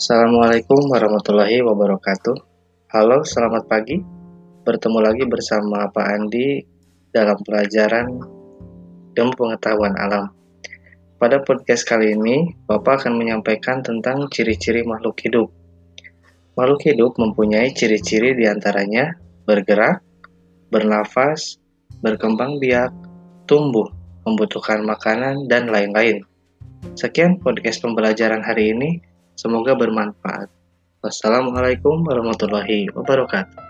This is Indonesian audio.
Assalamualaikum warahmatullahi wabarakatuh. Halo, selamat pagi. Bertemu lagi bersama Pak Andi dalam pelajaran ilmu pengetahuan alam. Pada podcast kali ini, Bapak akan menyampaikan tentang ciri-ciri makhluk hidup. Makhluk hidup mempunyai ciri-ciri di antaranya bergerak, bernafas, berkembang biak, tumbuh, membutuhkan makanan, dan lain-lain. Sekian podcast pembelajaran hari ini. Semoga bermanfaat. Wassalamualaikum warahmatullahi wabarakatuh.